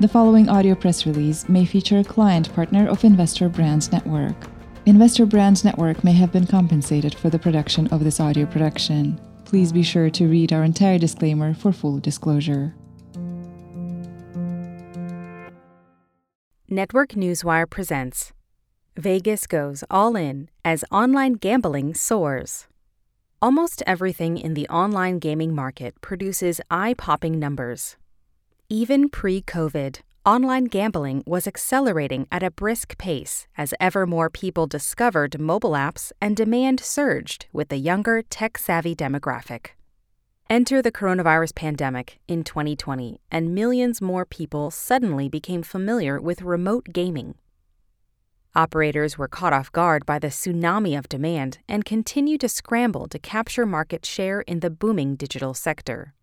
The following audio press release may feature a client partner of Investor Brand Network. Investor Brand Network may have been compensated for the production of this audio production. Please be sure to read our entire disclaimer for full disclosure. Network Newswire presents Vegas goes all in as online gambling soars. Almost everything in the online gaming market produces eye popping numbers. Even pre COVID, online gambling was accelerating at a brisk pace as ever more people discovered mobile apps and demand surged with the younger, tech savvy demographic. Enter the coronavirus pandemic in 2020, and millions more people suddenly became familiar with remote gaming. Operators were caught off guard by the tsunami of demand and continue to scramble to capture market share in the booming digital sector.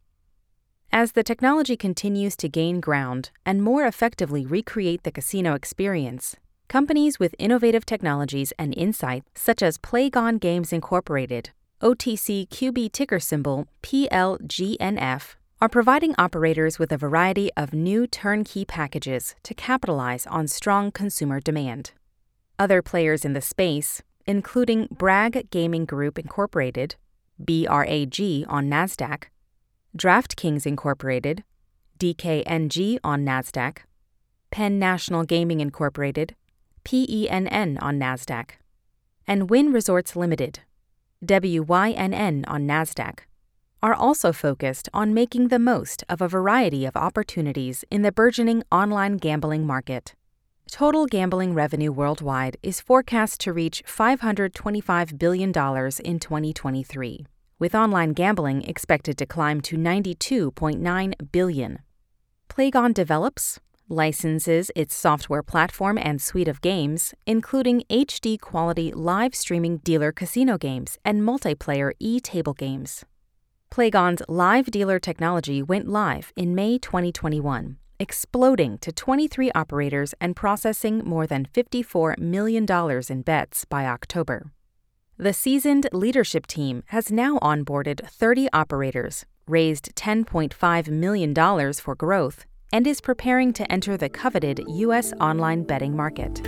As the technology continues to gain ground and more effectively recreate the casino experience, companies with innovative technologies and insight, such as Playgon Games Incorporated, OTC QB ticker symbol PLGNF, are providing operators with a variety of new turnkey packages to capitalize on strong consumer demand. Other players in the space, including Bragg Gaming Group Incorporated, BRAG on NASDAQ, DraftKings Incorporated, DKNG on NASDAQ, Penn National Gaming Incorporated, PENN on NASDAQ, and Wynn Resorts Limited, WYNN on NASDAQ, are also focused on making the most of a variety of opportunities in the burgeoning online gambling market. Total gambling revenue worldwide is forecast to reach $525 billion in 2023 with online gambling expected to climb to 92.9 billion. Playgon develops, licenses its software platform and suite of games, including HD quality live streaming dealer casino games and multiplayer e table games. Playgon's live dealer technology went live in May 2021, exploding to 23 operators and processing more than $54 million in bets by October. The seasoned leadership team has now onboarded 30 operators, raised $10.5 million for growth, and is preparing to enter the coveted U.S. online betting market.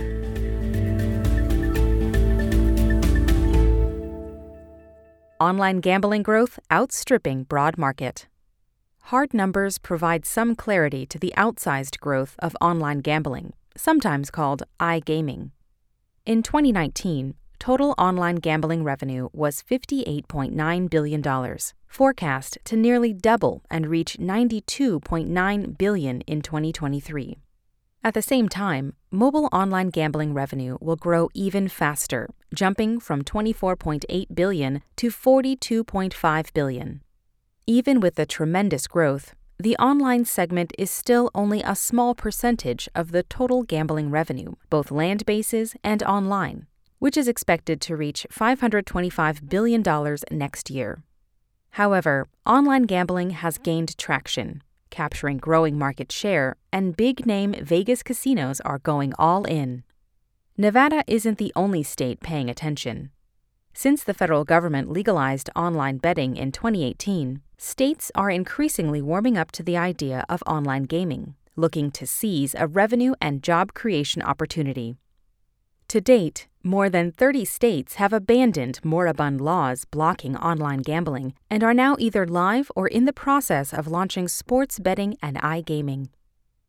Online gambling growth outstripping broad market. Hard numbers provide some clarity to the outsized growth of online gambling, sometimes called iGaming. In 2019, total online gambling revenue was $58.9 billion, forecast to nearly double and reach 92.9 billion in 2023. At the same time, mobile online gambling revenue will grow even faster, jumping from 24.8 billion to 42.5 billion. Even with the tremendous growth, the online segment is still only a small percentage of the total gambling revenue, both land bases and online which is expected to reach $525 billion next year. However, online gambling has gained traction, capturing growing market share, and big name Vegas casinos are going all in. Nevada isn't the only state paying attention. Since the federal government legalized online betting in 2018, states are increasingly warming up to the idea of online gaming, looking to seize a revenue and job creation opportunity. To date, more than 30 states have abandoned moribund laws blocking online gambling and are now either live or in the process of launching sports betting and iGaming.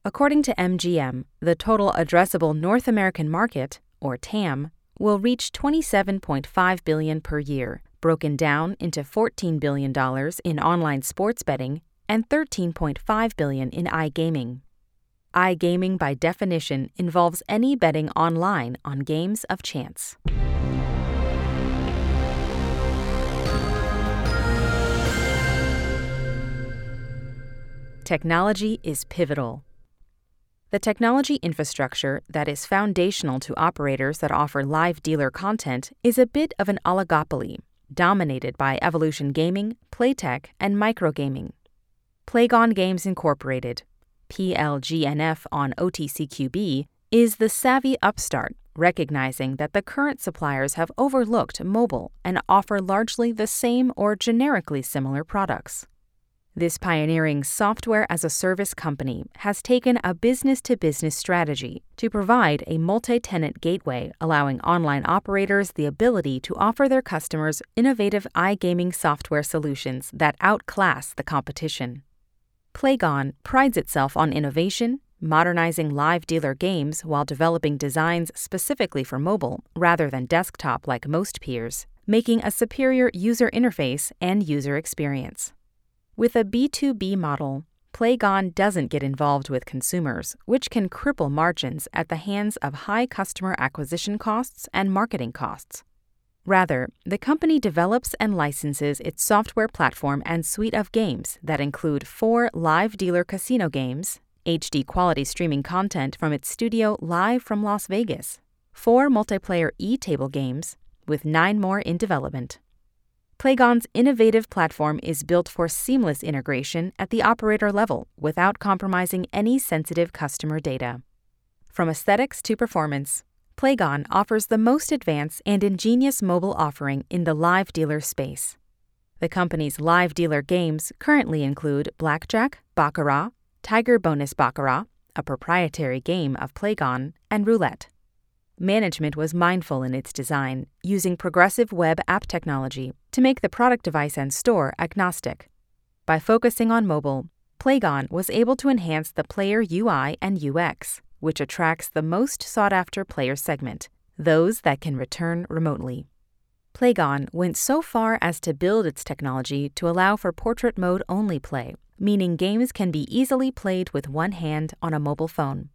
According to MGM, the total addressable North American market, or TAM, will reach 27.5 billion per year, broken down into 14 billion dollars in online sports betting and 13.5 billion in iGaming iGaming, by definition, involves any betting online on games of chance. Technology is pivotal. The technology infrastructure that is foundational to operators that offer live dealer content is a bit of an oligopoly, dominated by Evolution Gaming, Playtech, and Microgaming. Playgon Games Incorporated, PLGNF on OTCQB, is the savvy upstart recognizing that the current suppliers have overlooked mobile and offer largely the same or generically similar products. This pioneering software as a service company has taken a business to business strategy to provide a multi tenant gateway, allowing online operators the ability to offer their customers innovative iGaming software solutions that outclass the competition. Playgon prides itself on innovation, modernizing live dealer games while developing designs specifically for mobile rather than desktop like most peers, making a superior user interface and user experience. With a B2B model, Playgon doesn't get involved with consumers, which can cripple margins at the hands of high customer acquisition costs and marketing costs. Rather, the company develops and licenses its software platform and suite of games that include four live dealer casino games, HD quality streaming content from its studio live from Las Vegas, four multiplayer e table games, with nine more in development. Playgon's innovative platform is built for seamless integration at the operator level without compromising any sensitive customer data. From aesthetics to performance, Playgon offers the most advanced and ingenious mobile offering in the live dealer space. The company's live dealer games currently include Blackjack, Baccarat, Tiger Bonus Baccarat, a proprietary game of Playgon, and Roulette. Management was mindful in its design, using progressive web app technology to make the product device and store agnostic. By focusing on mobile, Playgon was able to enhance the player UI and UX, which attracts the most sought after player segment, those that can return remotely. Playgon went so far as to build its technology to allow for portrait mode only play, meaning games can be easily played with one hand on a mobile phone.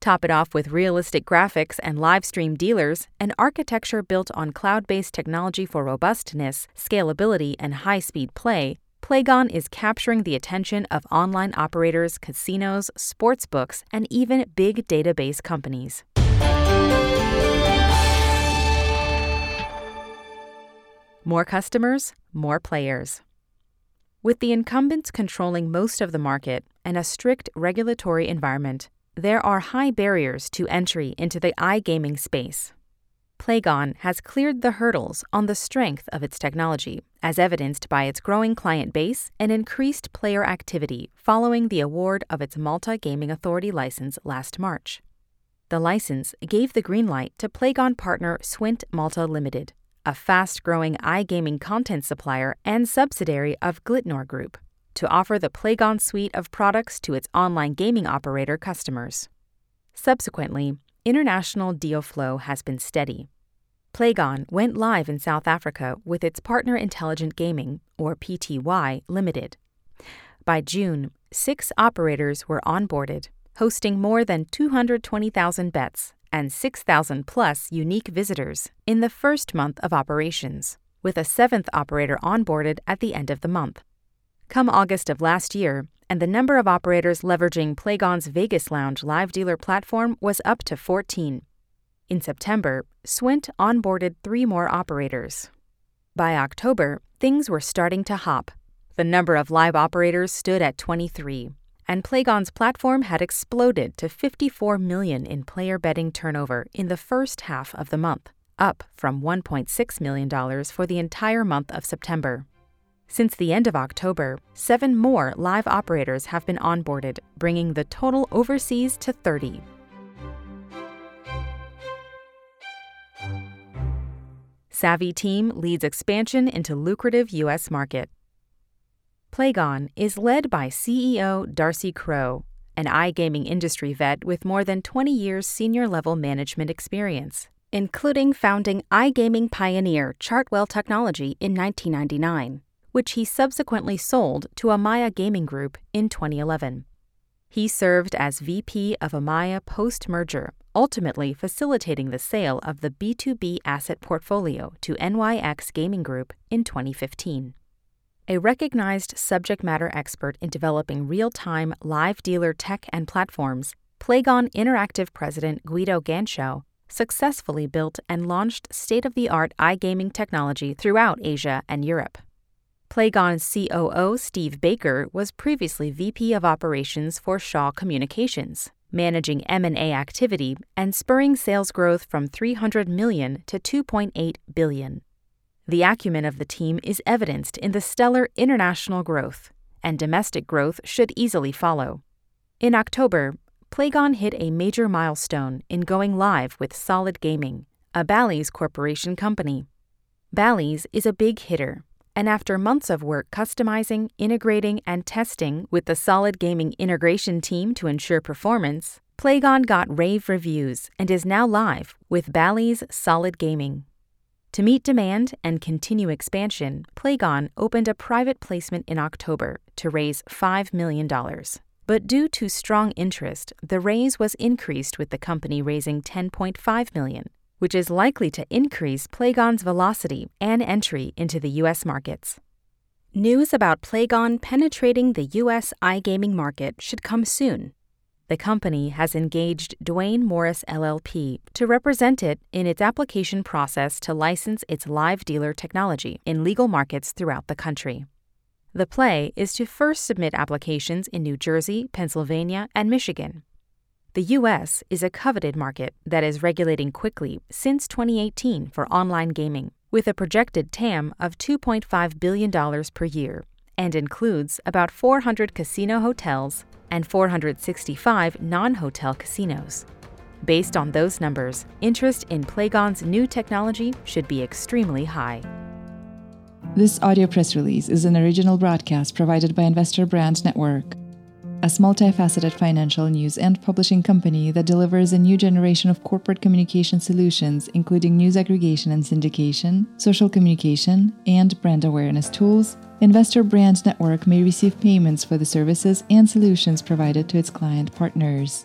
Top it off with realistic graphics and live stream dealers, an architecture built on cloud based technology for robustness, scalability, and high speed play. Playgon is capturing the attention of online operators, casinos, sportsbooks, and even big database companies. More customers, more players. With the incumbents controlling most of the market and a strict regulatory environment, there are high barriers to entry into the iGaming space. Playgon has cleared the hurdles on the strength of its technology, as evidenced by its growing client base and increased player activity following the award of its Malta Gaming Authority license last March. The license gave the green light to Playgon partner Swintt Malta Limited, a fast growing iGaming content supplier and subsidiary of Glitnor Group, to offer the Playgon suite of products to its online gaming operator customers. Subsequently, international deal flow has been steady. Playgon went live in South Africa with its partner Intelligent Gaming, or PTY, Limited. By June, six operators were onboarded, hosting more than 220,000 bets and 6,000 plus unique visitors in the first month of operations, with a seventh operator onboarded at the end of the month. Come August of last year, and the number of operators leveraging Playgon's Vegas Lounge live dealer platform was up to 14. In September, Swintt onboarded three more operators. By October, things were starting to hop. The number of live operators stood at 23, and Playgon's platform had exploded to 54 million in player betting turnover in the first half of the month, up from 1.6 million dollars for the entire month of September. Since the end of October, seven more live operators have been onboarded, bringing the total overseas to 30. Savvy Team leads expansion into lucrative U.S. market. Playgon is led by CEO Darcy Krogh, an iGaming industry vet with more than 20 years senior level management experience, including founding iGaming pioneer Chartwell Technology in 1999, which he subsequently sold to Amaya Gaming Group in 2011. He served as VP of Amaya post merger, ultimately facilitating the sale of the B2B asset portfolio to NYX Gaming Group in 2015 a recognized subject matter expert in developing real time live dealer tech and platforms, Playgon Interactive President Guido Ganschow successfully built and launched state of the art iGaming technology throughout Asia and Europe. Playgon's COO Steve Baker was previously VP of Operations for Shaw Communications, managing M&A activity and spurring sales growth from 300 million to 2.8 billion. The acumen of the team is evidenced in the stellar international growth, and domestic growth should easily follow. In October, Playgon hit a major milestone in going live with Solid Gaming, a Bally's Corporation company. Bally's is a big hitter, and after months of work customizing, integrating, and testing with the Solid Gaming integration team to ensure performance, Playgon got rave reviews and is now live with Bally's Solid Gaming. To meet demand and continue expansion, Playgon opened a private placement in October to raise $5 million. But due to strong interest, the raise was increased with the company raising 10.5 million, which is likely to increase Playgon's velocity and entry into the US markets. News about Playgon penetrating the US iGaming market should come soon, the company has engaged Duane Morris LLP to represent it in its application process to license its live dealer technology in legal markets throughout the country. The play is to first submit applications in New Jersey, Pennsylvania, and Michigan. The U.S. is a coveted market that is regulating quickly since 2018 for online gaming, with a projected TAM of $2.5 billion per year and includes about 400 casino hotels and 465 non hotel casinos. Based on those numbers, interest in Playgon's new technology should be extremely high. This audio press release is an original broadcast provided by Investor Brand Network, a multifaceted financial news and publishing company that delivers a new generation of corporate communication solutions, including news aggregation and syndication, social communication, and brand awareness tools Investor Brand Network may receive payments for the services and solutions provided to its client partners.